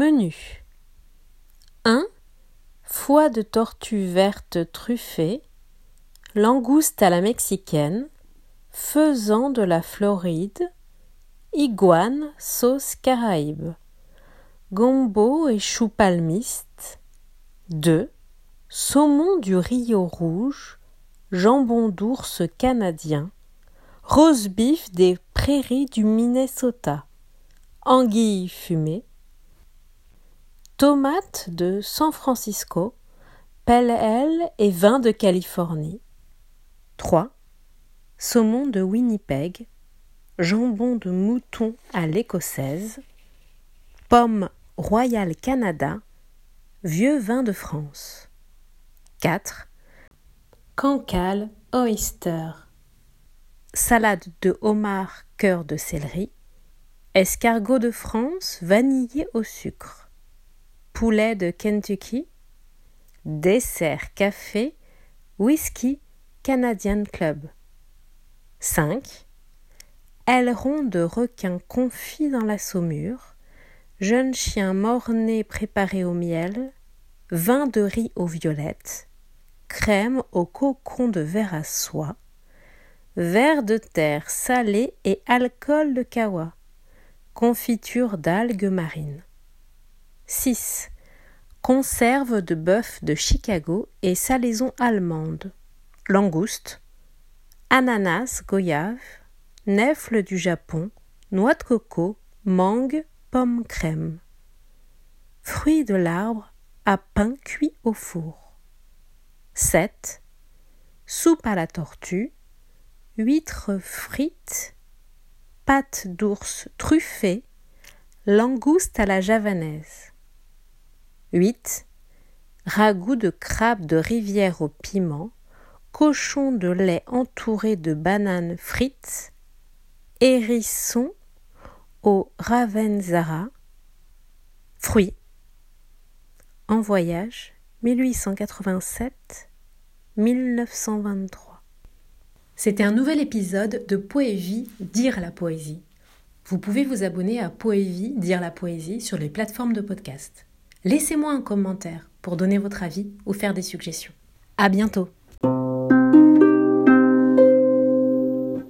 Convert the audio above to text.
Menu 1. Foie de tortue verte truffée, langouste à la mexicaine, faisan de la Floride, iguane sauce caraïbe, gombo et chou palmiste. 2. Saumon du Rio Rouge, jambon d'ours canadien, rose beef des prairies du Minnesota, anguille fumée, tomates de San Francisco, pelle et vin de Californie. 3. Saumon de Winnipeg, jambon de mouton à l'écossaise, pomme Royal Canada, vieux vin de France. 4. Cancale oyster, salade de homard cœur de céleri, escargot de France vanillé au sucre, poulet de Kentucky, dessert café, whisky Canadian Club. 5. Aileron de requin confit dans la saumure, jeune chien mort-né préparé au miel, vin de riz aux violettes, crème au cocon de verre à soie, verre de terre salé et alcool de kawa, confiture d'algues marines. 6. Conserve de bœuf de Chicago et salaison allemande, langouste, ananas, goyave, nèfles du Japon, noix de coco, mangue, pomme crème. Fruits de l'arbre à pain cuit au four. 7. Soupe à la tortue, huîtres frites, pâte d'ours truffée, langouste à la javanaise. 8. Ragoût de crabe de rivière au piment, cochon de lait entouré de bananes frites, hérisson au ravenzara, fruits. En voyage 1887-1923. C'était un nouvel épisode de Poévie Dire la poésie. Vous pouvez vous abonner à Poévie Dire la poésie sur les plateformes de podcast. Laissez-moi un commentaire pour donner votre avis ou faire des suggestions. À bientôt!